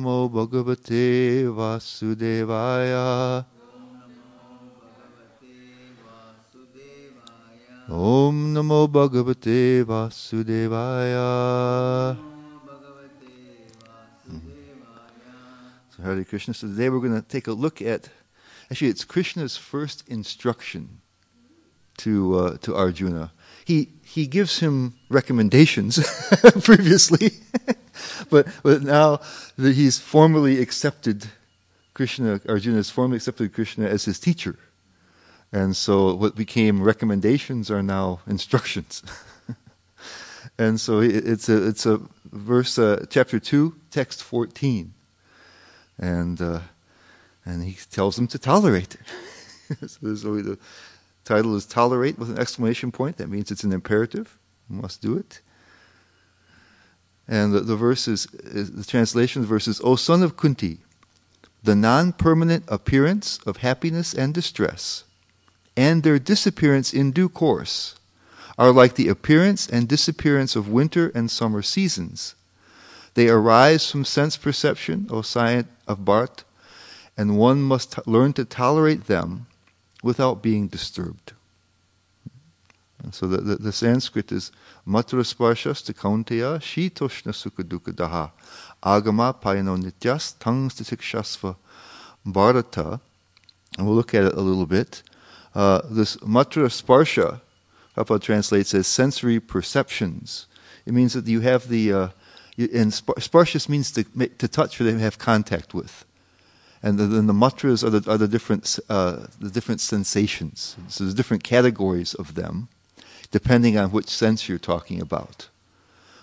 Namo Bhagavate Vasudevaya. Om Namo Bhagavate Vasudevaya. So Hare Krishna. So today we're going to take a look at, actually, it's Krishna's first instruction to uh, to Arjuna. He he gives him recommendations previously, but but now that he's formally accepted Krishna, Arjuna has formally accepted Krishna as his teacher. And so what became recommendations are now instructions. and so it's a, it's a verse, uh, chapter 2, text 14. And, uh, and he tells them to tolerate. so, the title is Tolerate with an exclamation point. That means it's an imperative. You must do it. And the, the verse is, is, the translation of the verse is, O son of Kunti, the non permanent appearance of happiness and distress and their disappearance in due course are like the appearance and disappearance of winter and summer seasons. They arise from sense perception, O scion of Bharata, and one must t- learn to tolerate them without being disturbed. And so the, the, the, Sanskrit is Matra Sparshas to Kaunteya Shitoshna Sukha Dukkha Daha Agama Payano Nityas Tangs Tikshasva Bharata. And we'll look at it a little bit. Uh, this matra sparsha, Prabhupada translates as sensory perceptions. It means that you have the, uh, and sparshas means to, to touch or to have contact with. And then the matras are the, are the different, uh, the different sensations. So there's different categories of them, depending on which sense you're talking about.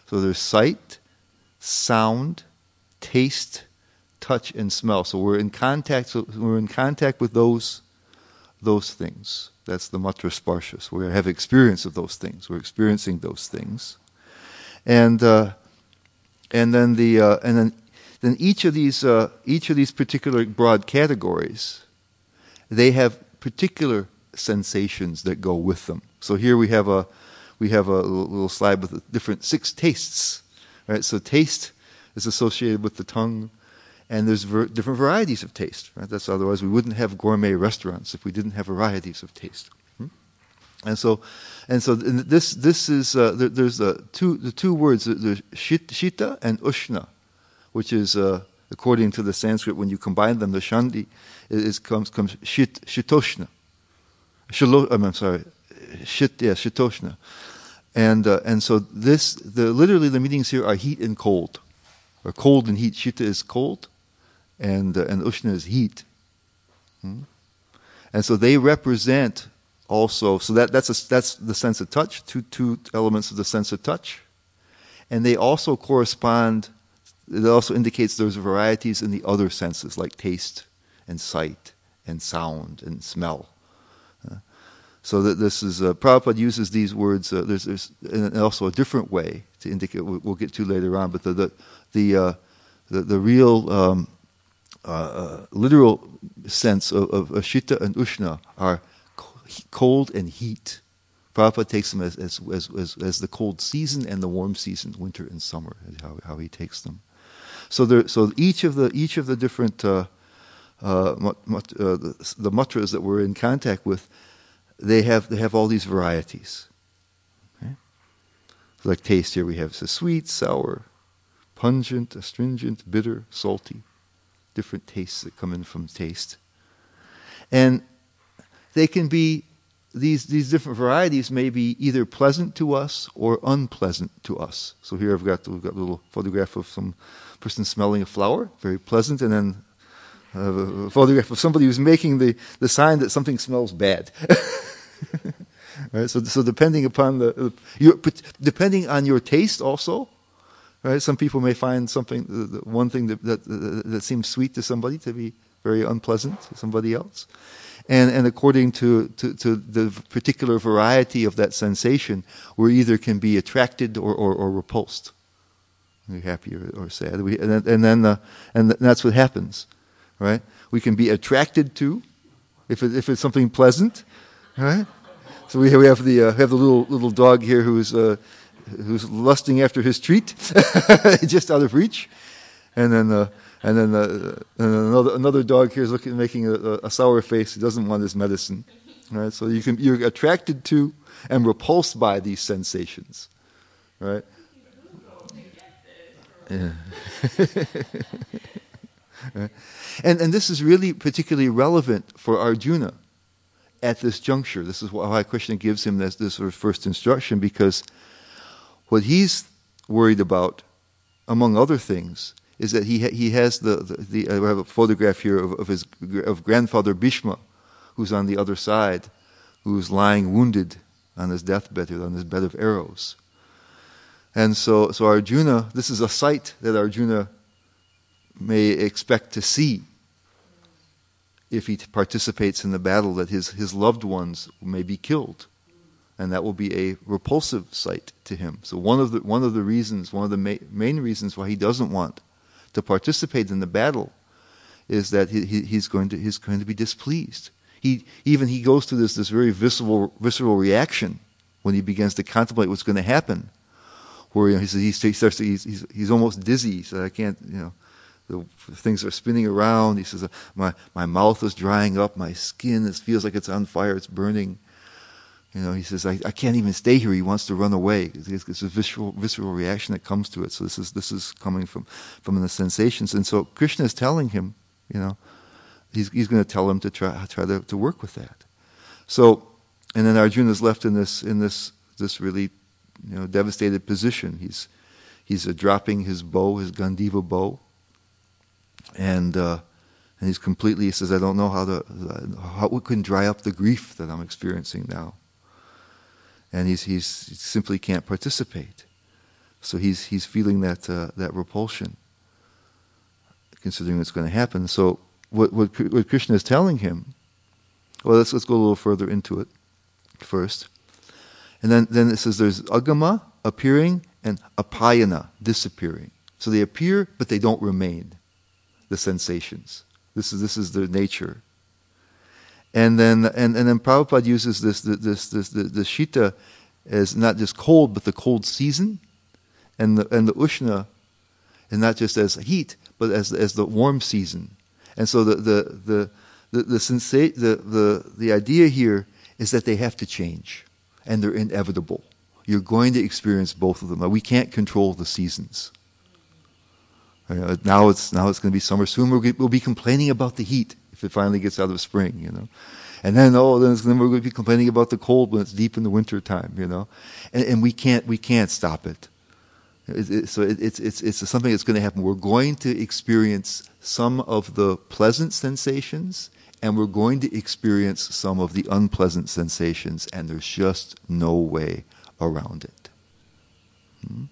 So there's sight, sound, taste, touch, and smell. So we're in contact. So we're in contact with those those things. That's the matra sparshas. We have experience of those things. We're experiencing those things, and uh, and then the uh, and then then each of these uh, each of these particular broad categories, they have particular sensations that go with them. So here we have a we have a little slide with different six tastes. Right. So taste is associated with the tongue and there's ver- different varieties of taste. Right? That's otherwise we wouldn't have gourmet restaurants if we didn't have varieties of taste. Hmm? And so, and so this this is uh, there, there's uh, two the two words there's shita and ushna, which is uh, according to the Sanskrit when you combine them the sandhi is comes comes shit shitoshna. Shilo, I'm sorry, shit yeah shitoshna, and uh, and so this the literally the meanings here are heat and cold, or cold and heat. Shita is cold, and uh, and Ushna is heat. Hmm? And so they represent also. So that that's a, that's the sense of touch. Two two elements of the sense of touch, and they also correspond. It also indicates there's varieties in the other senses like taste and sight and sound and smell. So that this is uh, Prabhupada uses these words. Uh, there's, there's also a different way to indicate. We'll, we'll get to later on, but the the the uh, the, the, real um, uh, uh, literal sense of, of Ashita and Ushna are cold and heat. Prabhupada takes them as, as, as, as, the cold season and the warm season, winter and summer, how, how he takes them. So, there, so each of the each of the different uh, uh, mat, uh, the, the that we're in contact with, they have they have all these varieties. Okay? Like taste here, we have so sweet, sour, pungent, astringent, bitter, salty different tastes that come in from taste. And they can be, these, these different varieties may be either pleasant to us or unpleasant to us. So here I've got, we've got a little photograph of some person smelling a flower, very pleasant, and then a photograph of somebody who's making the, the sign that something smells bad. right? So, so depending upon the, uh, your, depending on your taste also, Right? Some people may find something, uh, one thing that, that, uh, that seems sweet to somebody to be very unpleasant to somebody else. And, and according to, to, to, the particular variety of that sensation, we either can be attracted or, or, or repulsed. Happy or, or sad. We, and, and, then uh, and that's what happens, right? We can be attracted to, if, it, if it's something pleasant, right? So we have, we have the, uh, have the little, little dog here who's, uh, who's lusting after his treat, just out of reach. And then, uh, and then, uh, and another another dog here is looking, making a, a, sour face. He doesn't want his medicine. Right? So you can you're attracted to and repulsed by these sensations. Right? Yeah. and and this is really particularly relevant for Arjuna at this juncture. This is why Krishna gives him this, this sort of first instruction because what he's worried about, among other things, is that he ha- he has the, the, the, uh, I have a photograph here of, of his of grandfather Bhishma, who's on the other side, who's lying wounded on his deathbed, on his bed of arrows. And so, so Arjuna, this is a sight that Arjuna may expect to see if he participates in the battle, that his, his loved ones may be killed and that will be a repulsive sight to him. So one of the one of the reasons, one of the ma- main reasons why he doesn't want to participate in the battle, is that he, he, he's going to he's going to be displeased. He even he goes through this this very visceral visceral reaction when he begins to contemplate what's going to happen, where you know, he says he starts to, he's, he's he's almost dizzy. He said, "I can't," you know. The things are spinning around. He says, "My my mouth is drying up. My skin it feels like it's on fire. It's burning." You know, he says, I, I can't even stay here. He wants to run away. It's, it's a visceral, visceral reaction that comes to it. So this is, this is coming from, from the sensations. And so Krishna is telling him, you know, he's, he's going to tell him to try, try to, to work with that. So, and then Arjuna is left in this, in this, this really, you know, devastated position. He's, he's dropping his bow, his Gandiva bow. And, uh, and he's completely, he says, I don't know how to, how we can dry up the grief that I'm experiencing now and he's, he's he simply can't participate. So he's, he's feeling that, uh, that repulsion, considering what's going to happen. So what, what, what Krishna is telling him, well, let's, let's go a little further into it first. And then, then it says there's agama, appearing, and apayana, disappearing. So they appear, but they don't remain, the sensations. This is, this is their nature. And then, and, and then Prabhupada uses this, this, this, this, the Shita as not just cold, but the cold season, and the, and the Ushna, and not just as heat, but as, as the warm season. And so the, the, the, the, the, sensa- the, the, the idea here is that they have to change, and they're inevitable. You're going to experience both of them. We can't control the seasons. Now it's now it's going to be summer soon. We'll, we'll be complaining about the heat if it finally gets out of spring, you know. And then, oh, then, then we're going to be complaining about the cold when it's deep in the winter time, you know. And, and we can't, we can't stop it. it, it so it, it's, it's, it's something that's going to happen. We're going to experience some of the pleasant sensations and we're going to experience some of the unpleasant sensations and there's just no way around it. Hmm?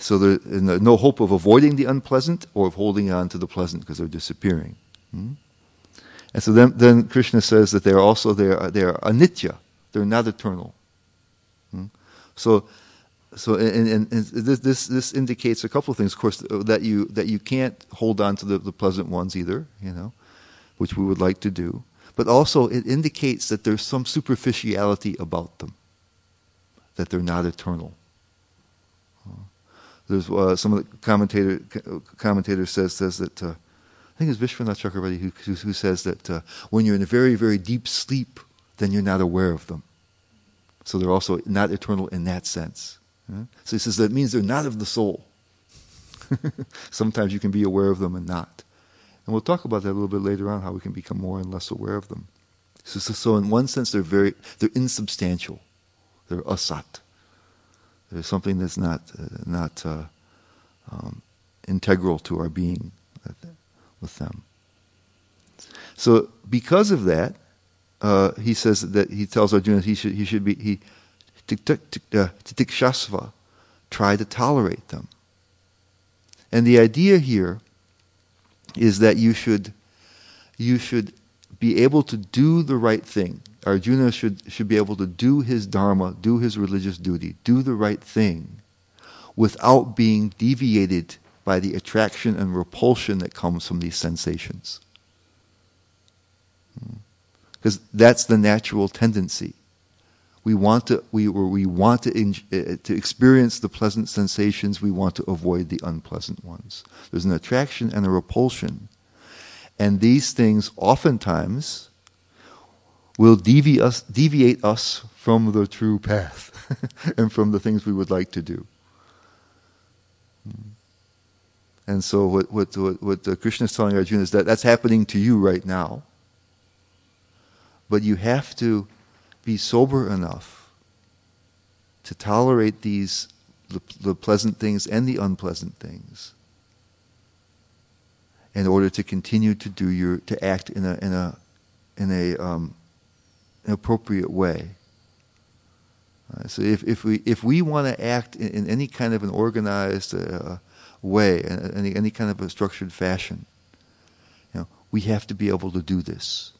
So there's no hope of avoiding the unpleasant or of holding on to the pleasant because they're disappearing. Hmm? And so then, then Krishna says that they're also they are, they are anitya. They're not eternal. Hmm? So, so and, and, and, this, this this indicates a couple of things. Of course, that you that you can't hold on to the, the pleasant ones either. You know, which we would like to do. But also, it indicates that there's some superficiality about them. That they're not eternal. There's uh, some of the commentator commentator says says that uh, I think it's Vishwanath Chakravarti who, who, who says that uh, when you're in a very very deep sleep, then you're not aware of them. So they're also not eternal in that sense. So he says that means they're not of the soul. Sometimes you can be aware of them and not. And we'll talk about that a little bit later on, how we can become more and less aware of them. So, so, so in one sense, they're very, they're insubstantial. They're asat. There's something that's not uh, not uh, um, integral to our being with them. So because of that, uh, he says that he tells Arjuna he should he should be he uh, try to tolerate them. And the idea here is that you should you should be able to do the right thing. Arjuna should, should be able to do his dharma, do his religious duty, do the right thing without being deviated by the attraction and repulsion that comes from these sensations. Because hmm. that's the natural tendency. We want to we we want to uh, to experience the pleasant sensations. We want to avoid the unpleasant ones. There's an attraction and a repulsion, and these things oftentimes will deviate us, deviate us from the true path and from the things we would like to do. And so, what what what, what Krishna is telling Arjuna is that that's happening to you right now. But you have to be sober enough to tolerate these the, the pleasant things and the unpleasant things in order to continue to do your to act in a in a in a um, an appropriate way. Uh, so if, if we if we want to act in, in, any kind of an organized uh, way, any any kind of a structured fashion, you know, we have to be able to do this.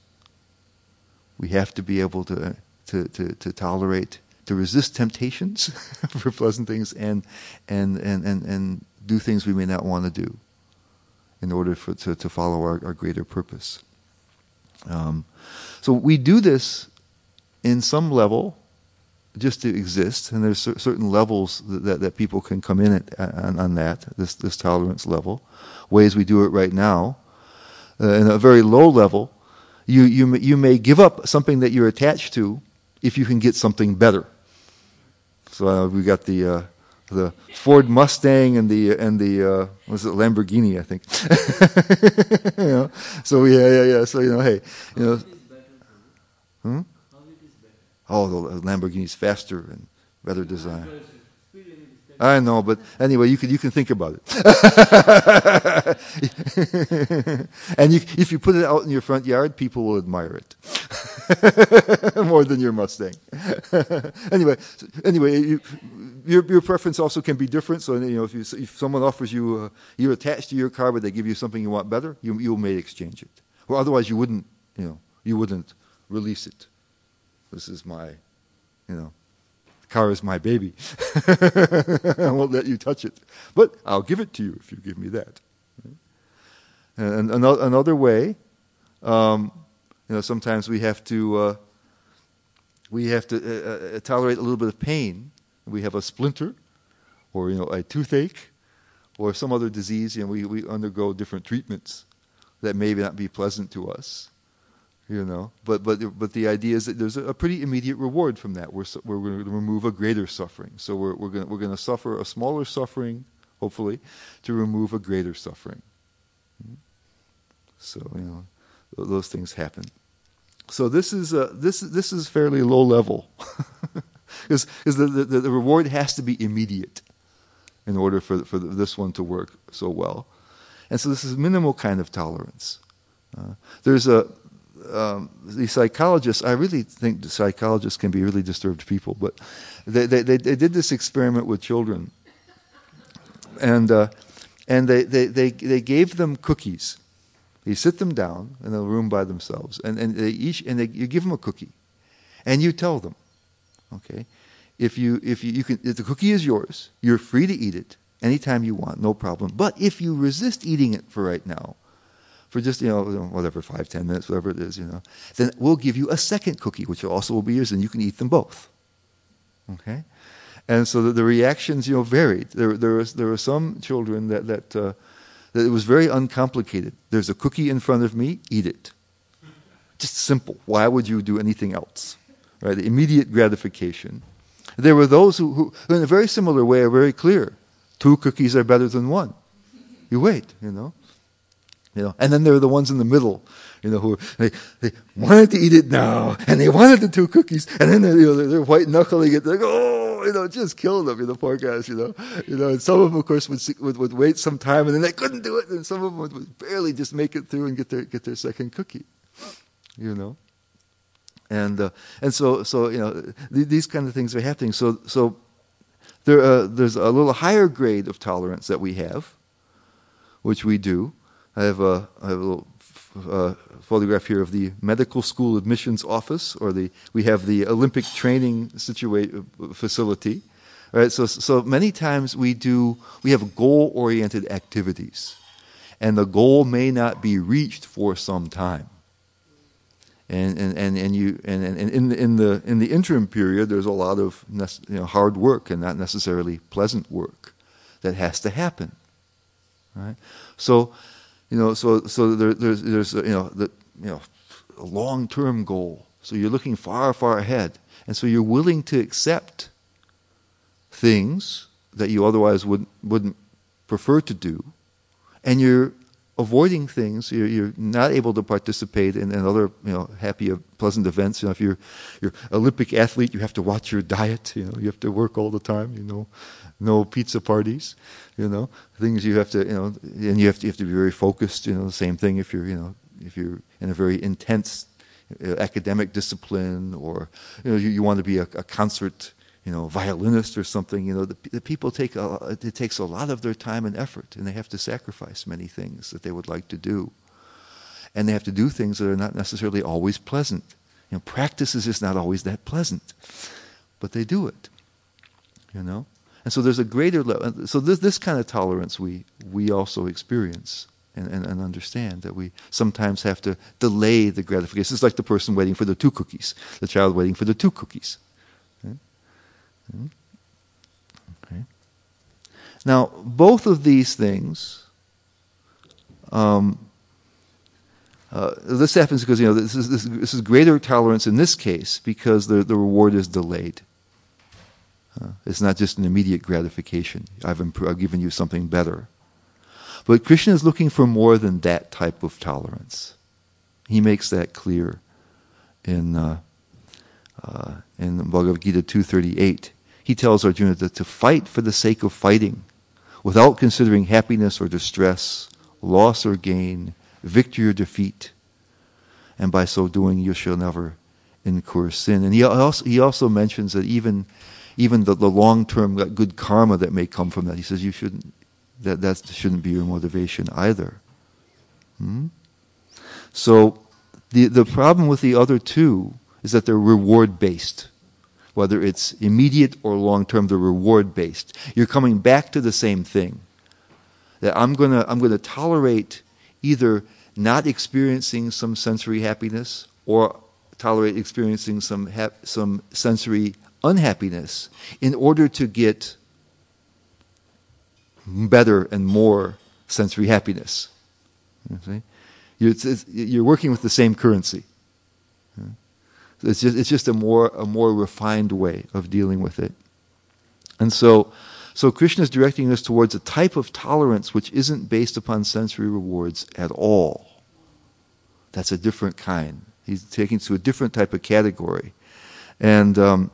We have to be able to to, to, to tolerate, to resist temptations for pleasant things and, and, and, and, and do things we may not want to do in order for, to, to follow our, our greater purpose. Um, so we do this in some level just to exist, and there's certain levels that, that, people can come in at, on, on, that, this, this tolerance level. Ways we do it right now. Uh, in a very low level, you, you, you may give up something that you're attached to if you can get something better. So uh, we got the uh, the Ford Mustang and the and the uh, was it Lamborghini I think. you know? So yeah yeah yeah. So you know hey you know. Hmm? Oh, the Lamborghini's faster and better design. I know, but anyway, you can you can think about it. and you, if you put it out in your front yard, people will admire it more than your Mustang. anyway, anyway, you, your your preference also can be different. So you know, if you, if someone offers you uh, you're attached to your car, but they give you something you want better, you you may exchange it. Or otherwise, you wouldn't you know you wouldn't release it. This is my you know car is my baby. I won't let you touch it. But I'll give it to you if you give me that. And another way, um, you know, sometimes we have to uh, we have to uh, uh, tolerate a little bit of pain. We have a splinter, or you know, a toothache, or some other disease. You know, we, we undergo different treatments that may not be pleasant to us you know. But but but the idea is that there's a, pretty immediate reward from that. We're we're going to remove a greater suffering. So we're we're going we're going to suffer a smaller suffering, hopefully, to remove a greater suffering. Hmm? So you know, those things happen. So this is uh, this this is fairly low level, because the, the the reward has to be immediate in order for for this one to work so well, and so this is minimal kind of tolerance. Uh, there's a um, the psychologists, I really think the psychologists can be really disturbed people, but they, they, they, they did this experiment with children. And, uh, and they, they, they, they gave them cookies. You sit them down in a room by themselves, and, and, they each, and they, you give them a cookie. And you tell them, okay, if, you, if, you, you can, if the cookie is yours, you're free to eat it anytime you want, no problem. But if you resist eating it for right now, for just, you know, whatever, five, ten minutes, whatever it is, you know, then we'll give you a second cookie, which also will be yours, and you can eat them both. Okay? And so the, the reactions, you know, varied. There, there, was, there were some children that, that, uh, that it was very uncomplicated. There's a cookie in front of me, eat it. Just simple. Why would you do anything else? Right? The immediate gratification. There were those who, who, in a very similar way, are very clear. Two cookies are better than one. You wait, you know. You know, and then there are the ones in the middle, you know, who they, they wanted to eat it now, and they wanted the two cookies, and then they're, you know, they're, they're white knuckling it. They're like, oh, you know, just kill them, you know, poor guys, you know, you know. And some of them, of course, would, would, would wait some time, and then they couldn't do it, and some of them would, would barely just make it through and get their get their second cookie, you know. And uh, and so so you know th- these kind of things are happening. So so there uh, there's a little higher grade of tolerance that we have, which we do I have a, I have a little uh, photograph here of the medical school admissions office, or the we have the Olympic training situa- facility. Right, so so many times we do we have goal oriented activities, and the goal may not be reached for some time. and and, and, and you and, and in the, in the in the interim period, there's a lot of you know, hard work and not necessarily pleasant work that has to happen, right? So, you know, so so there, there's there's you know the you know a long term goal. So you're looking far far ahead, and so you're willing to accept things that you otherwise would wouldn't prefer to do, and you're avoiding things. You're, you're not able to participate in, in, other, you know, happy, uh, pleasant events. You know, if you're you're Olympic athlete, you have to watch your diet. You know, you have to work all the time. You know, no pizza parties. You know, things you have to, you know, and you have to you have to be very focused. You know, the same thing if you're, you know, if you're in a very intense uh, academic discipline, or you know, you, you want to be a, a concert you know, violinist or something, you know, the, the people take a, it takes a lot of their time and effort, and they have to sacrifice many things that they would like to do, and they have to do things that are not necessarily always pleasant. You know, practice is just not always that pleasant, but they do it. You know, and so there's a greater level. So this this kind of tolerance we we also experience. And, and, and, understand that we sometimes have to delay the gratification. It's like the person waiting for the two cookies, the child waiting for the two cookies. Okay. Now, both of these things, um, uh, this happens because you know this is, this, this, is greater tolerance in this case because the, the reward is delayed. Uh, it's not just an immediate gratification. I've, imp- I've given you something better. But Krishna is looking for more than that type of tolerance. He makes that clear in uh, uh, in Bhagavad Gita 238 he tells Arjuna that to fight for the sake of fighting, without considering happiness or distress, loss or gain, victory or defeat, and by so doing you shall never incur sin. And he also, he also mentions that even, even the, the long term good karma that may come from that, he says you shouldn't, that, that shouldn't be your motivation either. Hmm? So the, the problem with the other two is that they're reward based whether it's immediate or long term, the reward based. You're coming back to the same thing. That I'm going to I'm going to tolerate either not experiencing some sensory happiness or tolerate experiencing some ha- some sensory unhappiness in order to get better and more sensory happiness. You you're working with the same currency. It's just, it's just a more a more refined way of dealing with it. And so, so Krishna is directing us towards a type of tolerance which isn't based upon sensory rewards at all. That's a different kind. He's taking us to a different type of category, and um,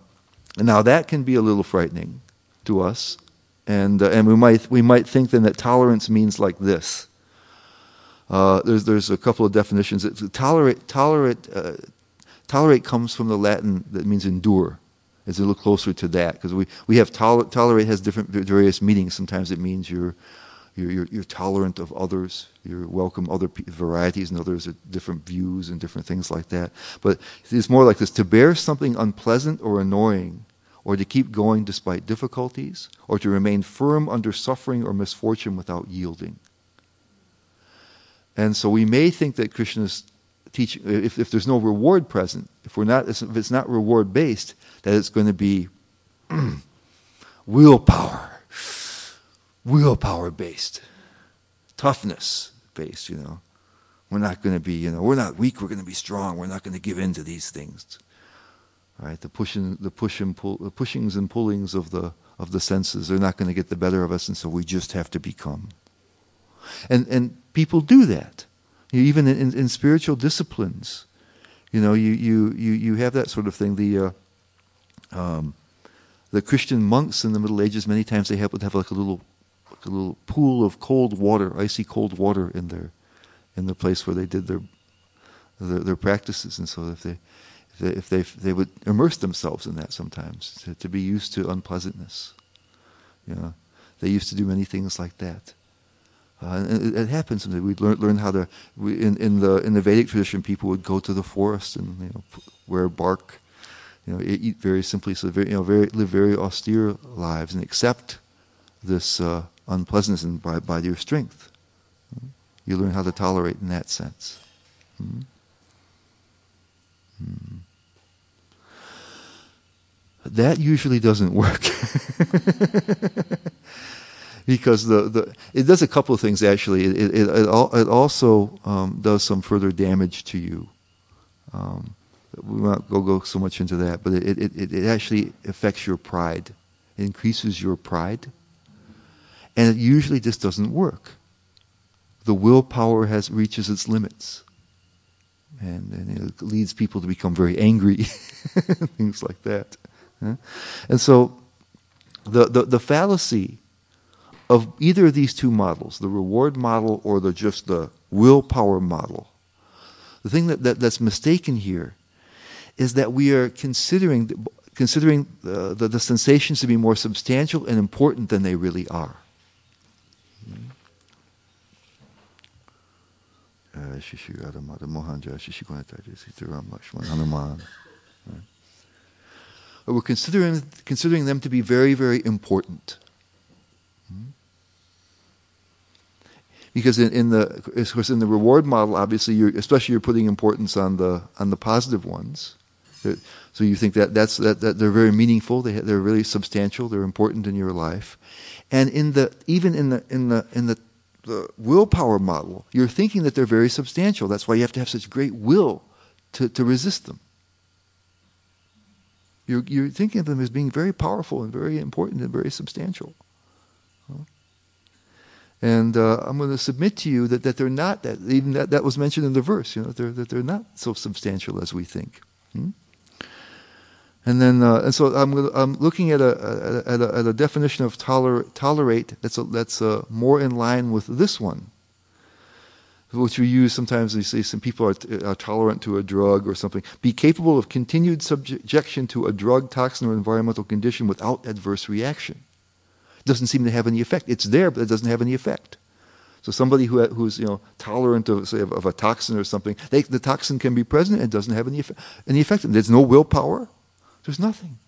now that can be a little frightening to us, and uh, and we might we might think then that tolerance means like this. Uh, there's there's a couple of definitions. Tolerate tolerate uh, Tolerate comes from the Latin that means endure. As a look closer to that, because we, we have tol- tolerate has different various meanings. Sometimes it means you're, you're, you're, you're tolerant of others, you welcome other p- varieties and others different views and different things like that. But it's more like this to bear something unpleasant or annoying, or to keep going despite difficulties, or to remain firm under suffering or misfortune without yielding. And so we may think that Krishna's teach if, if there's no reward present, if we're not if it's not reward based, that it's going to be willpower, willpower based, toughness based. You know, we're not going to be you know we're not weak. We're going to be strong. We're not going to give in to these things. Right, the pushing, the push and pull, the pushings and pullings of the of the senses, they're not going to get the better of us, and so we just have to become. And and people do that. You, even in, in, spiritual disciplines, you know, you, you, you, you have that sort of thing. The, uh, um, the Christian monks in the Middle Ages, many times they would have like a little, like a little pool of cold water, icy cold water in their, in the place where they did their, their, their practices. And so if they, if they, if they, if they would immerse themselves in that sometimes to, to be used to unpleasantness. You know, they used to do many things like that. Uh, and it, it happens. We'd learn, learn how to. We, in, in the in the Vedic tradition, people would go to the forest and you know wear bark, you know eat very simply, so very, you know very live very austere lives and accept this uh, unpleasantness and by by your strength. You learn how to tolerate in that sense. Mm-hmm. Mm. That usually doesn't work. because the, the it does a couple of things actually. It it, it, it also um, does some further damage to you. Um, we won't go go so much into that, but it, it, it actually affects your pride. It increases your pride, and it usually just doesn't work. The willpower has reaches its limits, and, and it leads people to become very angry, things like that. And so, the, the the fallacy of either of these two models, the reward model or the just the willpower model, the thing that, that that's mistaken here is that we are considering considering the, the, the sensations to be more substantial and important than they really are. We're considering, considering them to be very, very important. Hmm? Because in, in, the of course in the reward model, obviously, you're, especially you're putting importance on the on the positive ones. Uh, so you think that that's that, that they're very meaningful. They they're really substantial. They're important in your life, and in the even in the in the in the the willpower model, you're thinking that they're very substantial. That's why you have to have such great will to, to resist them. You're, you're thinking of them as being very powerful and very important and very substantial. And uh, I'm going to submit to you that, that they're not, that even that, that was mentioned in the verse, you know, they're, that they're not so substantial as we think. Hmm? And then, uh, and so I'm, I'm looking at a, at a, at a definition of toler, tolerate that's, a, that's a, uh, more in line with this one, which we use sometimes. We say some people are, are tolerant to a drug or something. Be capable of continued subjection to a drug, toxin, or environmental condition without adverse reaction doesn't seem to have any effect. It's there, but it doesn't have any effect. So somebody who, who's you know tolerant of say of, of a toxin or something, they, the toxin can be present and doesn't have any effect. Any effect. There's no willpower. There's nothing.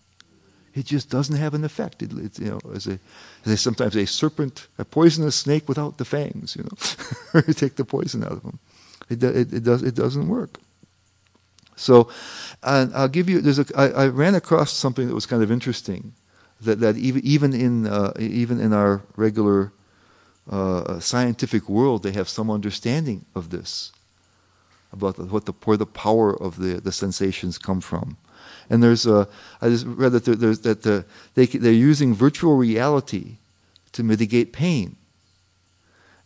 It just doesn't have an effect. It, it's you know as a, as a sometimes a serpent, a poisonous snake without the fangs. You know, take the poison out of them. It, it, it does it doesn't work. So, I'll give you. There's a. I, I ran across something that was kind of interesting that, that even, even, in, uh, even in our regular uh, scientific world, they have some understanding of this, about what the, where the power of the, the sensations come from. And there's a, I just read that, there, that the, they, they're using virtual reality to mitigate pain.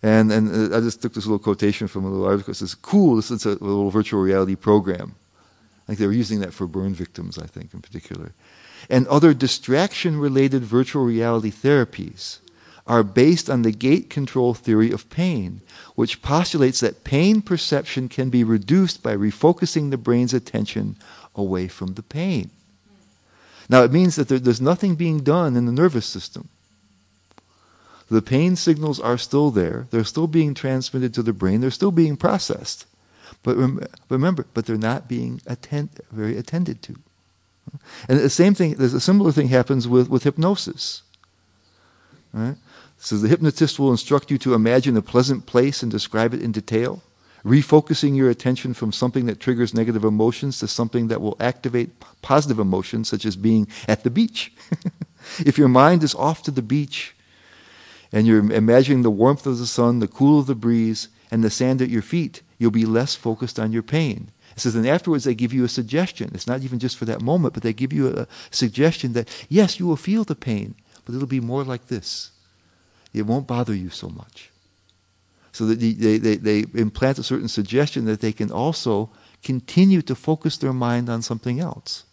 And, and uh, I just took this little quotation from a little article. It says, cool, this is a little virtual reality program. Like they were using that for burn victims, I think, in particular and other distraction related virtual reality therapies are based on the gate control theory of pain, which postulates that pain perception can be reduced by refocusing the brain's attention away from the pain. Now, it means that there, there's nothing being done in the nervous system. The pain signals are still there, they're still being transmitted to the brain, they're still being processed. But rem- remember, but they're not being very attended to. And the same thing, there's a similar thing happens with, with hypnosis. Right? So the hypnotist will instruct you to imagine a pleasant place and describe it in detail, refocusing your attention from something that triggers negative emotions to something that will activate positive emotions, such as being at the beach. if your mind is off to the beach and you're imagining the warmth of the sun, the cool of the breeze, and the sand at your feet, you'll be less focused on your pain. It says, and afterwards they give you a suggestion. It's not even just for that moment, but they give you a suggestion that, yes, you will feel the pain, but it'll be more like this. It won't bother you so much. So that they, they, they implant a certain suggestion that they can also continue to focus their mind on something else.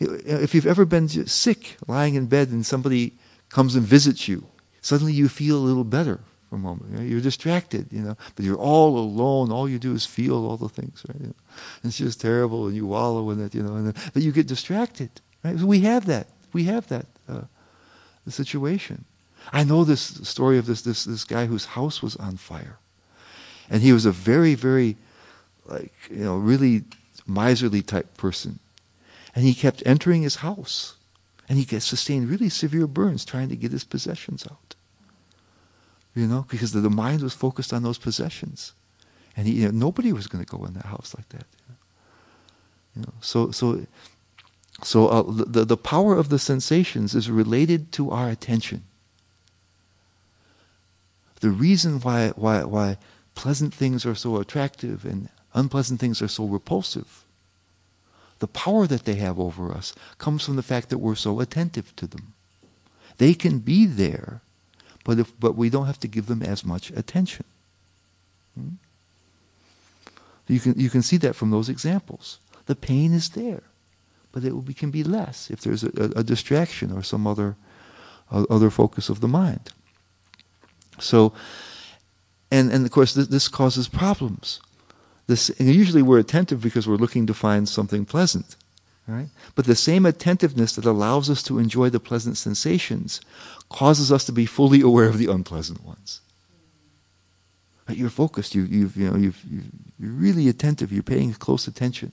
If you've ever been sick, lying in bed, and somebody comes and visits you, suddenly you feel a little better for a moment. Right? You're distracted, you know, but you're all alone. All you do is feel all the things, right? You know? It's just terrible, and you wallow in it, you know, and then, but you get distracted, right? So we have that. We have that uh, situation. I know this story of this this this guy whose house was on fire, and he was a very very, like you know, really miserly type person, and he kept entering his house, and he sustained really severe burns trying to get his possessions out. You know, because the, the mind was focused on those possessions. And he, you know, nobody was going to go in that house like that. You know? so, so So uh, the, the power of the sensations is related to our attention. The reason why, why, why pleasant things are so attractive and unpleasant things are so repulsive, the power that they have over us comes from the fact that we're so attentive to them. They can be there, but, if, but we don't have to give them as much attention. Hmm? You, can, you can see that from those examples. The pain is there but it be, can be less if there's a, a, a distraction or some other uh, other focus of the mind. So, and and of course this, this causes problems. This usually we're attentive because we're looking to find something pleasant, right? But the same attentiveness that allows us to enjoy the pleasant sensations causes us to be fully aware of the unpleasant ones. Right? You're focused. You you you know you've, you're really attentive. You're paying close attention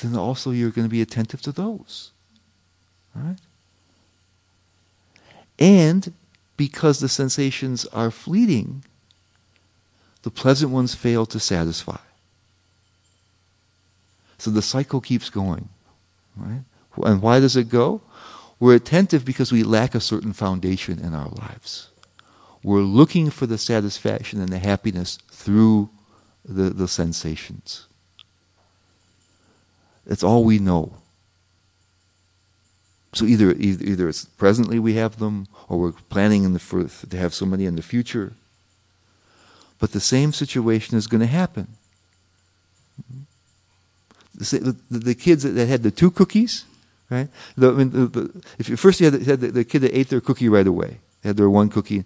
then also you're going to be attentive to those. Right? And because the sensations are fleeting, the pleasant ones fail to satisfy. So the cycle keeps going. Right? And why does it go? We're attentive because we lack a certain foundation in our lives. We're looking for the satisfaction and the happiness through the, the sensations. That's all we know. So either, either, either it's presently we have them, or we're planning in the for, to have so many in the future. But the same situation is going to happen. The, the, the kids that, had the two cookies, right? The, I mean, the, if you, first you had, had the, kid that ate their cookie right away, had their one cookie.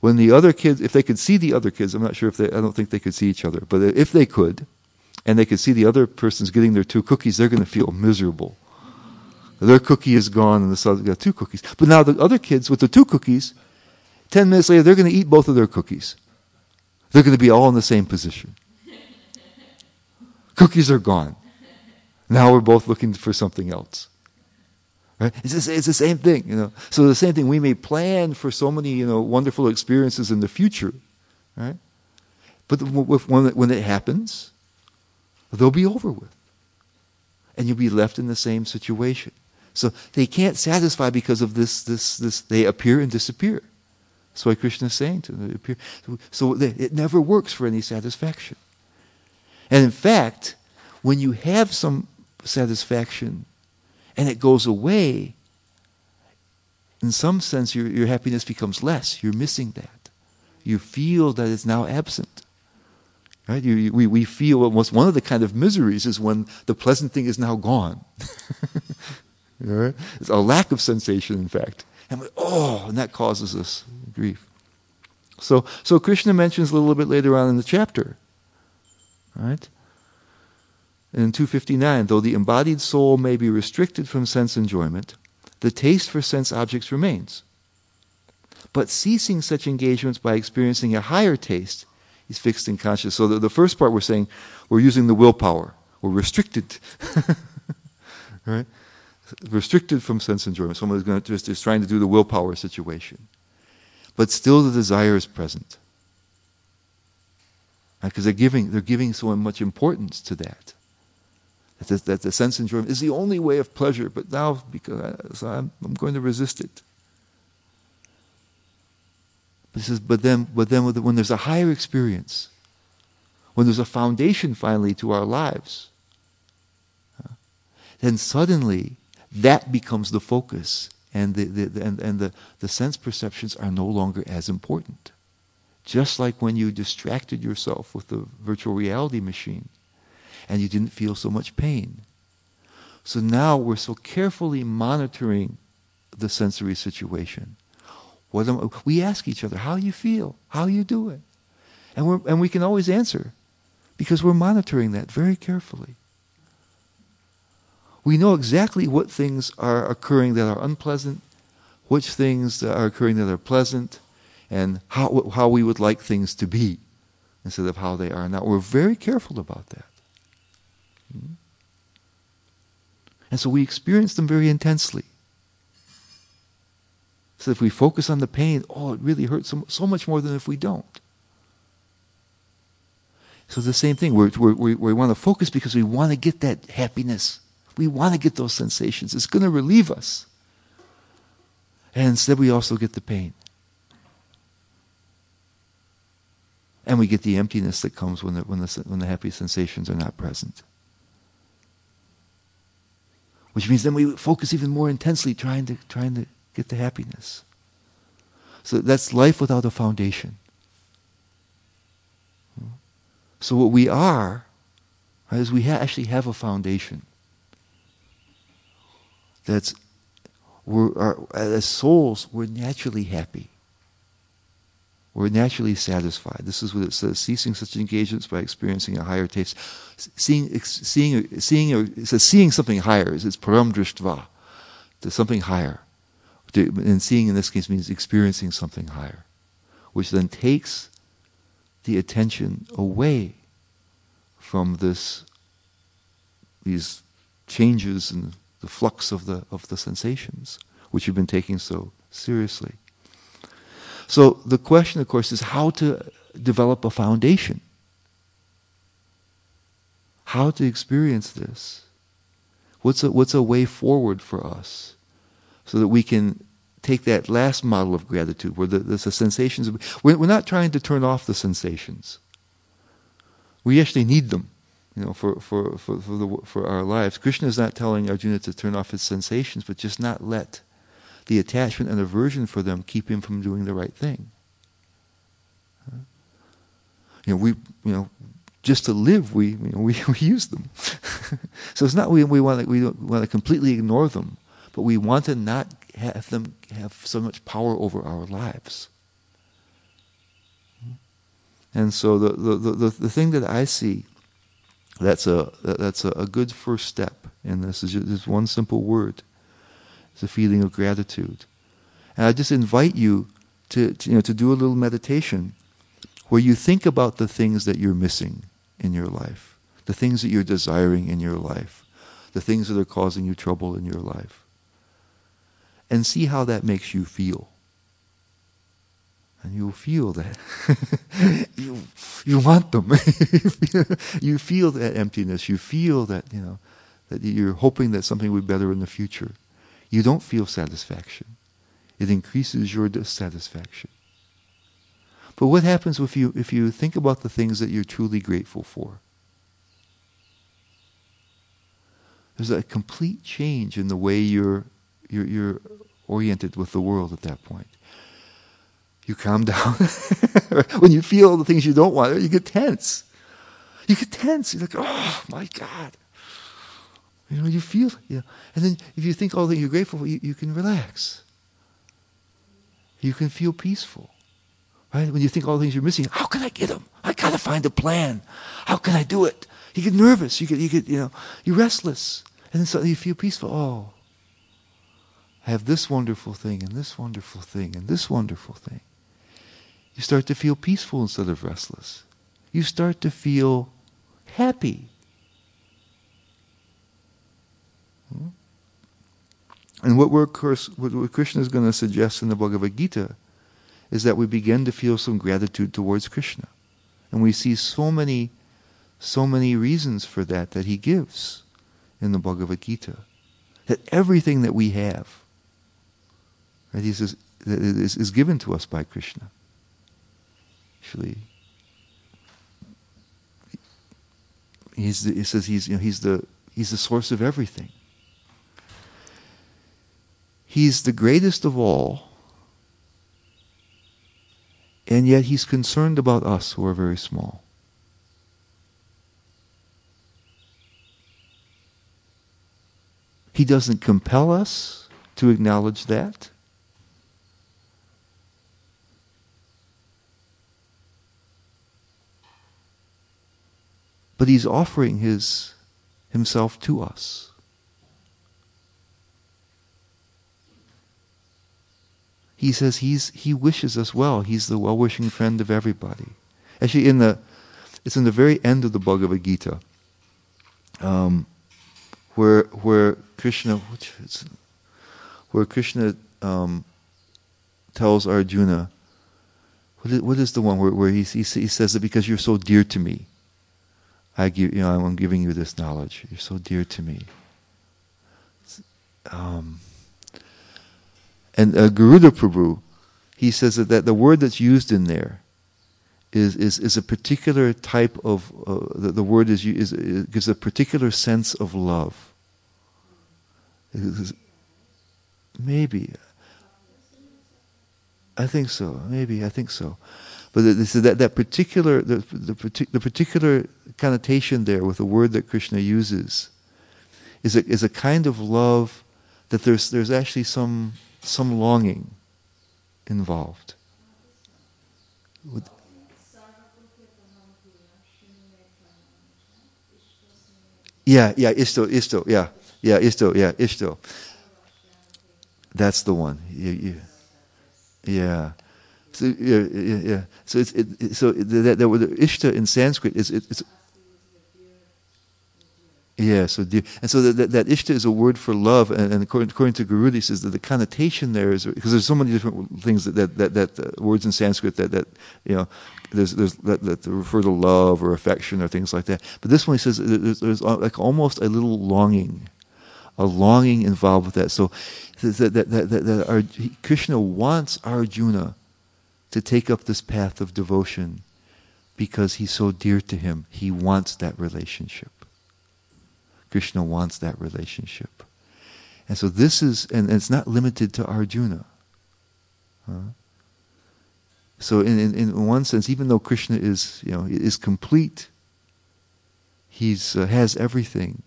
When the other kids, if they could see the other kids, I'm not sure if they, I don't think they could see each other, but if they could, and they could see the other person's getting their two cookies, they're going to feel miserable. Their cookie is gone and the other got two cookies. But now the other kids with the two cookies, 10 minutes later, they're going to eat both of their cookies. They're going to be all in the same position. cookies are gone. Now we're both looking for something else. Right? It's, the, it's the same thing, you know. So the same thing, we may plan for so many, you know, wonderful experiences in the future, right? But when it, happens, they'll be over with. And you'll be left in the same situation. So they can't satisfy because of this, this, this. They appear and disappear. That's why Krishna is saying to them. Appear. So it never works for any satisfaction. And in fact, when you have some satisfaction and it goes away, in some sense your, your happiness becomes less. You're missing that. You feel that it's now absent. Right? You, you, we, we feel almost one of the kind of miseries is when the pleasant thing is now gone. right? It's a lack of sensation, in fact. And we, oh, and that causes us grief. So, so Krishna mentions a little bit later on in the chapter, right? In 259, though the embodied soul may be restricted from sense enjoyment, the taste for sense objects remains. But ceasing such engagements by experiencing a higher taste is fixed in consciousness. So the, the first part we're saying we're using the willpower. We're restricted. right? Restricted from sense enjoyment. Someone is going to just is trying to do the willpower situation. But still the desire is present. Because right? they're giving they're giving so much importance to that. That the, that the sense enjoyment is the only way of pleasure, but now because I, so I'm, I'm going to resist it. He says, but then, but then when there's a higher experience, when there's a foundation finally to our lives, uh, then suddenly that becomes the focus and the, the, and, and the, the sense perceptions are no longer as important. Just like when you distracted yourself with the virtual reality machine and you didn't feel so much pain. So now we're so carefully monitoring the sensory situation what am, we ask each other, how you feel? How you doing? And, we're, and we can always answer because we're monitoring that very carefully. We know exactly what things are occurring that are unpleasant, which things are occurring that are pleasant, and how, how we would like things to be instead of how they are now. We're very careful about that. Hmm? And so we experience them very intensely. So if we focus on the pain, oh, it really hurts so, so much more than if we don't. So the same thing. We're, we're, we we want to focus because we want to get that happiness. We want to get those sensations. It's going to relieve us. And instead, we also get the pain. And we get the emptiness that comes when the, when the, when the happy sensations are not present. Which means then we focus even more intensely trying to, trying to get the happiness. So that's life without a foundation. So what we are, right, is we ha- actually have a foundation. That's we're our, as souls, we're naturally happy. We're naturally satisfied. This is what it says: ceasing such engagements by experiencing a higher taste, seeing, seeing, seeing. It says seeing something higher. It's param drishtva, to something higher. And seeing in this case means experiencing something higher, which then takes the attention away from this these changes and the flux of the of the sensations which you've been taking so seriously. So the question, of course, is how to develop a foundation. How to experience this. What's a, what's a way forward for us so that we can take that last model of gratitude where the, the, the sensations, we're, we're not trying to turn off the sensations. We actually need them you know, for, for, for, for, the, for our lives. Krishna is not telling Arjuna to turn off his sensations, but just not let the attachment and aversion for them keep him from doing the right thing. You know, we, you know, just to live, we, you know, we, we use them. so it's not we, we want to, we want to completely ignore them, but we want to not have them have so much power over our lives. And so the, the, the, the thing that I see that's a, that's a, a good first step in this is just one simple word. It's a feeling of gratitude. And I just invite you to, to, you know, to do a little meditation where you think about the things that you're missing in your life, the things that you're desiring in your life, the things that are causing you trouble in your life and see how that makes you feel. And you'll feel that. you, you want them. you feel that emptiness. You feel that, you know, that you're hoping that something will be better in the future. You don't feel satisfaction. It increases your dissatisfaction. But what happens if you, if you think about the things that you're truly grateful for? There's a complete change in the way you're you're, you're oriented with the world at that point. You calm down. when you feel the things you don't want, you get tense. You get tense. You're like, oh my God. You know, you feel, you know. And then if you think all that you're grateful for, you, you can relax. You can feel peaceful. Right? When you think all the things you're missing, how can I get them? I gotta find a plan. How can I do it? You get nervous. You get, you get, you know, you're restless. And then suddenly you feel peaceful. Oh, I have this wonderful thing and this wonderful thing and this wonderful thing. You start to feel peaceful instead of restless. You start to feel happy. Hmm? Hmm? And what, we're, what Krishna is going to suggest in the Bhagavad Gita is that we begin to feel some gratitude towards Krishna. And we see so many, so many reasons for that that he gives in the Bhagavad Gita. That everything that we have, Right? He says is, is given to us by Krishna. Actually, he's the, he says he's you know he's the he's the source of everything. He's the greatest of all, and yet he's concerned about us who are very small. He doesn't compel us to acknowledge that. but he's offering his himself to us. He says he's he wishes us well. He's the well-wishing friend of everybody. Actually, in the it's in the very end of the Bhagavad Gita, um, where where Krishna where Krishna um, tells Arjuna, what is, what is the one where, where he, he, he says that because you're so dear to me, I give, you know, I'm giving you this knowledge. You're so dear to me. um, and uh, Garuda Prabhu, he says that, that the word that's used in there is, is, is a particular type of, uh, the, the word is, is, is, gives a particular sense of love. Maybe. I think so. Maybe, I think so. But this is that, that particular, the, the, the particular connotation there with the word that Krishna uses is a, is a kind of love that there's, there's actually some, some longing involved. Yeah, yeah, Isto, Isto, yeah, yeah, Isto, yeah, Isto. That's the one. You, you, yeah. So yeah, yeah, yeah. So it's it, so that, that, the Ishta in Sanskrit is it, it's yeah, so dear. And so that, that, ishta is a word for love, and, and according, according, to Garuda, he says that the connotation there is because there's so many different things that that, that, that uh, words in Sanskrit that, that you know there's, there's that, that refer to love or affection or things like that. But this one he says there's, there's like almost a little longing, a longing involved with that. So that that, that, that our, Krishna wants Arjuna to take up this path of devotion because he's so dear to him. He wants that relationship. Krishna wants that relationship. And so this is, and it's not limited to Arjuna. Huh? So in, in, in one sense, even though Krishna is, you know, is complete, he's uh, has everything.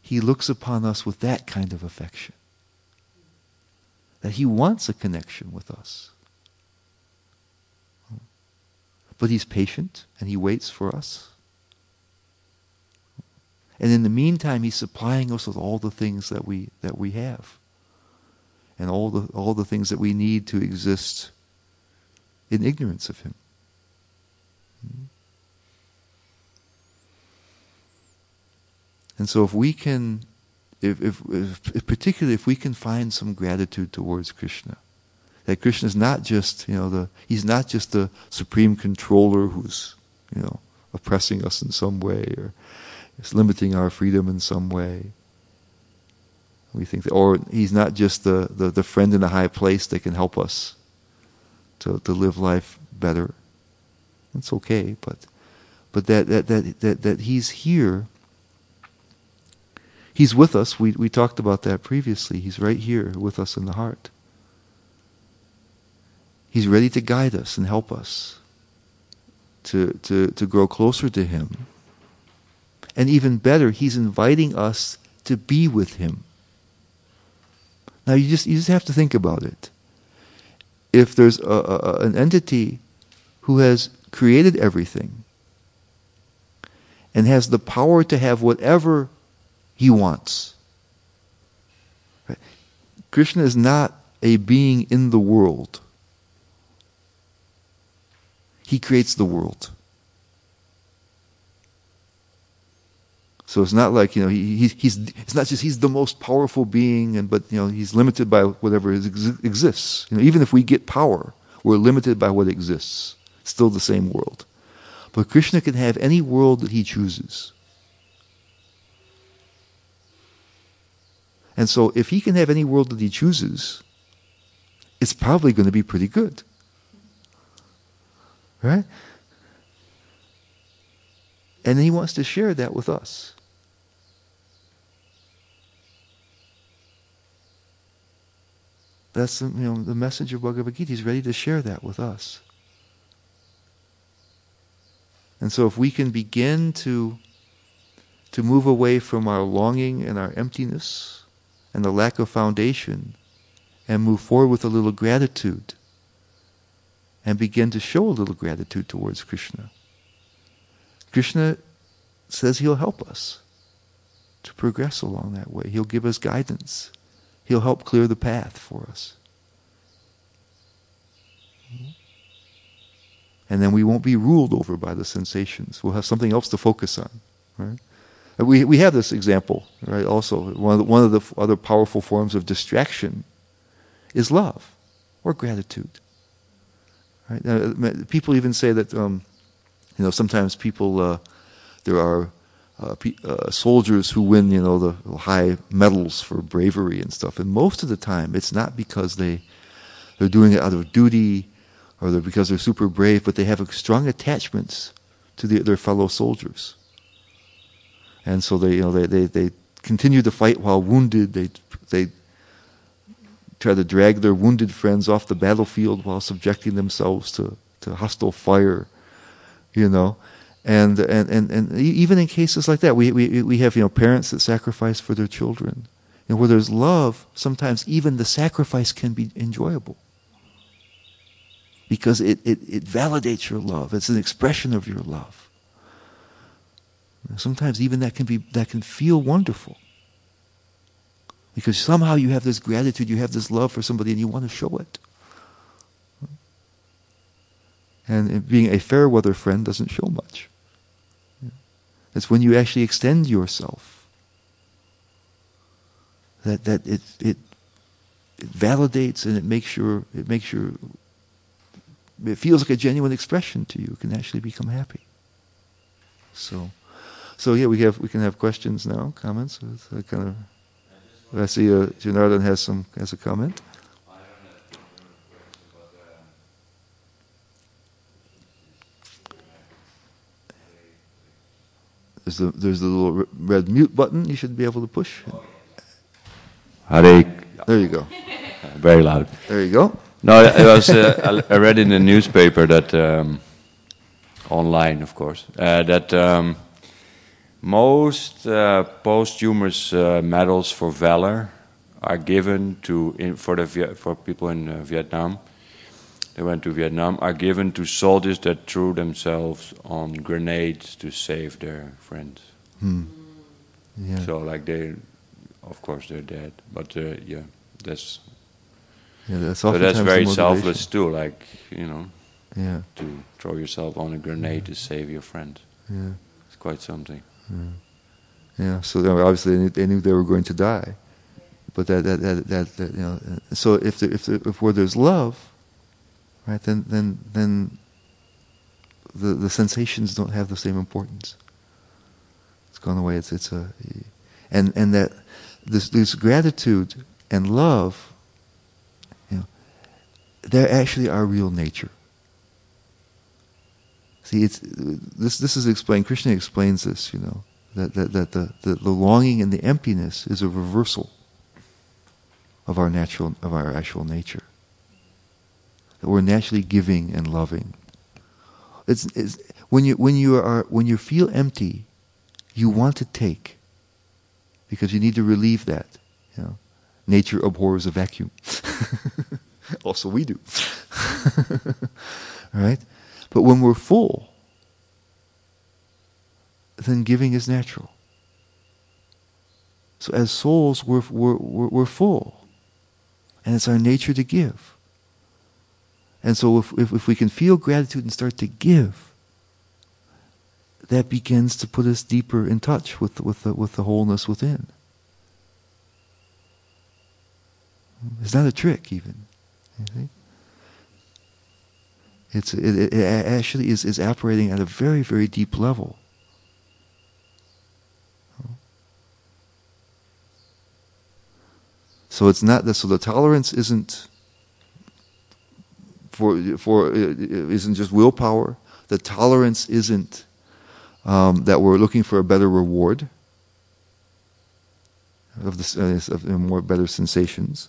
He looks upon us with that kind of affection. That he wants a connection with us. But he's patient and he waits for us. And in the meantime, He's supplying us with all the things that we that we have, and all the all the things that we need to exist in ignorance of Him. Hmm. And so, if we can, if, if, if, if particularly if we can find some gratitude towards Krishna, that Krishna is not just you know the he's not just the supreme controller who's you know oppressing us in some way or is limiting our freedom in some way. We think that, or he's not just the, the, the friend in a high place that can help us to, to live life better. That's okay, but but that, that, that, that, that he's here. He's with us. We, we talked about that previously. He's right here with us in the heart. He's ready to guide us and help us to, to, to grow closer to Him and even better, he's inviting us to be with him. Now you just you just have to think about it. If there's a, a, an entity who has created everything and has the power to have whatever he wants, right? Krishna is not a being in the world. He creates the world. So it's not like you know he, he, he's it's not just he's the most powerful being, and but you know he's limited by whatever is, exists. You know, even if we get power, we're limited by what exists. still the same world, but Krishna can have any world that he chooses. And so, if he can have any world that he chooses, it's probably going to be pretty good, right? And he wants to share that with us. That's you know the message of Bhagavad Gita. He's ready to share that with us. And so if we can begin to to move away from our longing and our emptiness and the lack of foundation and move forward with a little gratitude and begin to show a little gratitude towards Krishna. Krishna says he'll help us to progress along that way. He'll give us guidance. He'll help clear the path for us. And then we won't be ruled over by the sensations. We'll have something else to focus on. Right? We, we have this example, right? Also, one of, the, one of the other powerful forms of distraction is love or gratitude. Right? Now, people even say that, um, you know, sometimes people, uh, there are uh, uh, soldiers who win, you know, the high medals for bravery and stuff. And most of the time, it's not because they they're doing it out of duty or they're because they're super brave, but they have strong attachments to the, their fellow soldiers. And so they, you know, they, they, they continue to fight while wounded. They, they try to drag their wounded friends off the battlefield while subjecting themselves to, to hostile fire, you know. And, and, and, and even in cases like that, we, we, we have, you know, parents that sacrifice for their children. And where there's love, sometimes even the sacrifice can be enjoyable. Because it, it, it validates your love. It's an expression of your love. Sometimes even that can be that can feel wonderful. Because somehow you have this gratitude, you have this love for somebody, and you want to show it. And being a fair weather friend doesn't show much. It's when you actually extend yourself that, that it, it, it validates and it makes your it makes your it feels like a genuine expression to you. Can actually become happy. So, so yeah, we have we can have questions now, comments. I kind of. I see uh, has some has a comment. There's the there's the little red mute button. You should be able to push. Hare. There you go. Very loud. There you go. No, it was. Uh, I read in the newspaper that um, online, of course, uh, that um, most uh, posthumous uh, medals for valor are given to in, for the for people in uh, Vietnam. They went to Vietnam are given to soldiers that threw themselves on grenades to save their friends. Hmm. Yeah. So like they, of course, they're dead. But uh, yeah, that's yeah, that's so that's very selfless too. Like you know, yeah, to throw yourself on a grenade to save your friend. yeah, It's quite something. yeah. yeah. So obviously they knew, they knew they were going to die, but that that that, that, that you know. So if the, if the, if where there's love, right, then then then the the sensations don't have the same importance. It's gone away. It's it's a, and and that this this gratitude and love, you know, they're actually our real nature. See, it's this. This is explained. Krishna explains this. You know that that, that the, the the longing and the emptiness is a reversal of our natural of our actual nature. That we're naturally giving and loving. It's, it's when you when you are when you feel empty, you want to take because you need to relieve that. You know, nature abhors a vacuum. also, we do. right? But when we're full, then giving is natural. So as souls, we're, we're, we're, we're full. And it's our nature to give. And so if, if, if we can feel gratitude and start to give, that begins to put us deeper in touch with, with, the, with the wholeness within. It's not a trick, even. It's, it, it actually is, is operating at a very, very deep level. So it's not that. So the tolerance isn't for for uh, uh, isn't just willpower. The tolerance isn't um, that we're looking for a better reward of the uh, of more better sensations.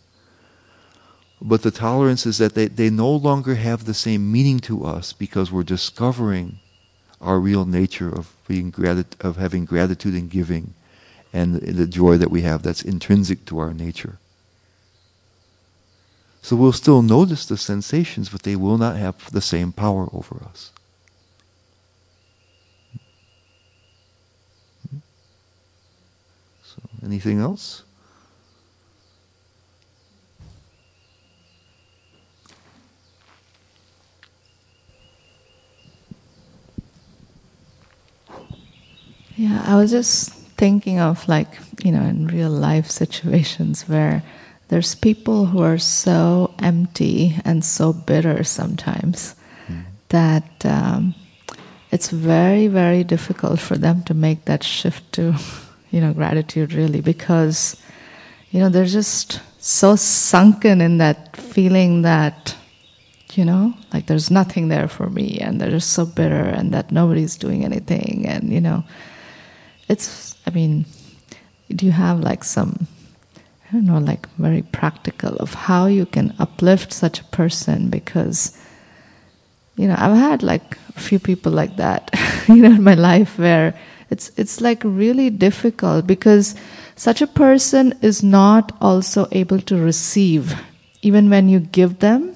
But the tolerance is that they, they no longer have the same meaning to us because we're discovering our real nature of being grat- of having gratitude and giving and the joy that we have that's intrinsic to our nature. So we'll still notice the sensations, but they will not have the same power over us. So, anything else? Yeah, I was just thinking of like, you know, in real life situations where there's people who are so empty and so bitter sometimes that um, it's very, very difficult for them to make that shift to, you know, gratitude really because, you know, they're just so sunken in that feeling that, you know, like there's nothing there for me and they're just so bitter and that nobody's doing anything and, you know, it's, I mean, do you have like some, I don't know, like very practical of how you can uplift such a person because, you know, I've had like a few people like that, you know, in my life where it's it's like really difficult because such a person is not also able to receive. Even when you give them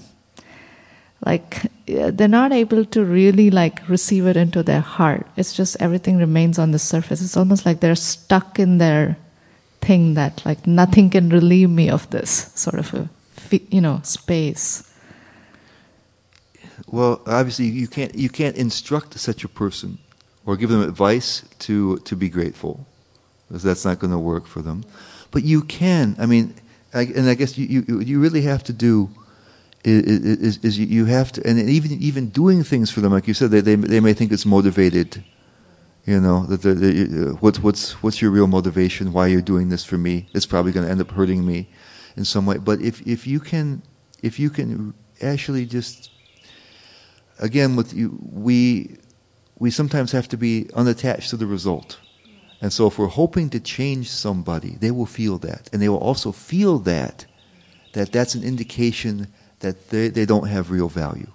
like they're not able to really like receive it into their heart. It's just everything remains on the surface. It's almost like they're stuck in their thing that like nothing can relieve me of this sort of a you know space well, obviously you can't you can't instruct such a person or give them advice to to be grateful, because that's not going to work for them. But you can. I mean, I, and I guess you, you you really have to do is, is, is you have to, and even even doing things for them, like you said, they they, they may think it's motivated. You know that the, the, uh, what's what's what's your real motivation? Why you're doing this for me? It's probably going to end up hurting me in some way. But if if you can if you can actually just again, with you, we we sometimes have to be unattached to the result. And so, if we're hoping to change somebody, they will feel that, and they will also feel that that that's an indication that they, they don't have real value.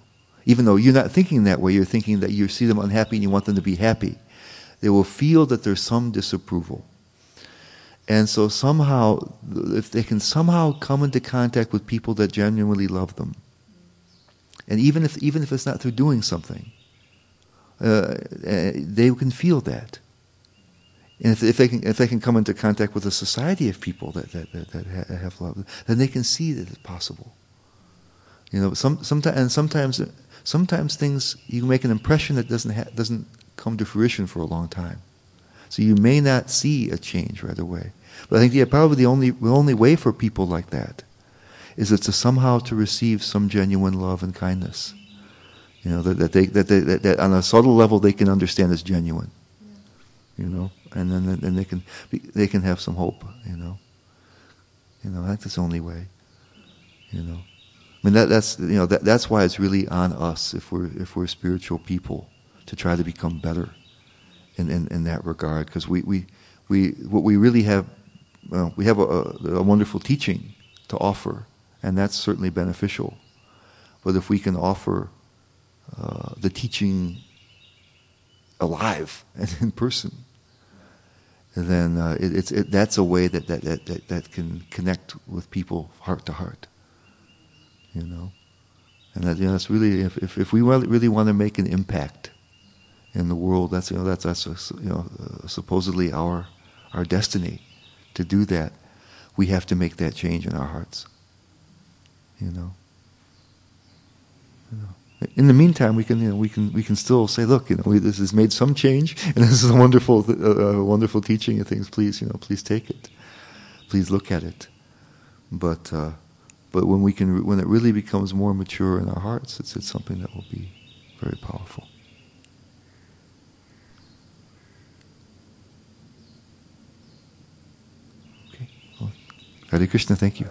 Even though you're not thinking that way, you're thinking that you see them unhappy and you want them to be happy. They will feel that there's some disapproval. And so somehow, if they can somehow come into contact with people that genuinely love them, and even if even if it's not through doing something, uh, they can feel that. And if, if, they can if they can come into contact with a society of people that that, that, that have love, then they can see that it's possible. You know, some sometimes and sometimes sometimes things you make an impression that doesn't ha- doesn't come to fruition for a long time. So you may not see a change right away. But I think yeah, probably the only the only way for people like that is it to somehow to receive some genuine love and kindness. You know, that, that they, that, they, that, that on a subtle level they can understand is genuine. You know, and then then they can they can have some hope. You know, you know that's the only way. You know, I mean that that's you know that that's why it's really on us if we're if we're spiritual people to try to become better in in, in that regard because we, we we what we really have well, we have a, a wonderful teaching to offer and that's certainly beneficial. But if we can offer uh, the teaching alive and in person, then uh, it, it's, it, that's a way that, that, that, that, can connect with people heart to heart. You know? And that, you know, that's really, if, if, if we really want to make an impact in the world, that's, you know, that's, that's you know, uh, supposedly our, our destiny to do that. We have to make that change in our hearts. You know. You know. In the meantime, we can you know we can we can still say, look, you know, we, this has made some change, and this is a wonderful uh, wonderful teaching and things. Please, you know, please take it. Please look at it. But uh, but when we can when it really becomes more mature in our hearts, it's it's something that will be very powerful. Okay. Well, Hare Krishna, thank you.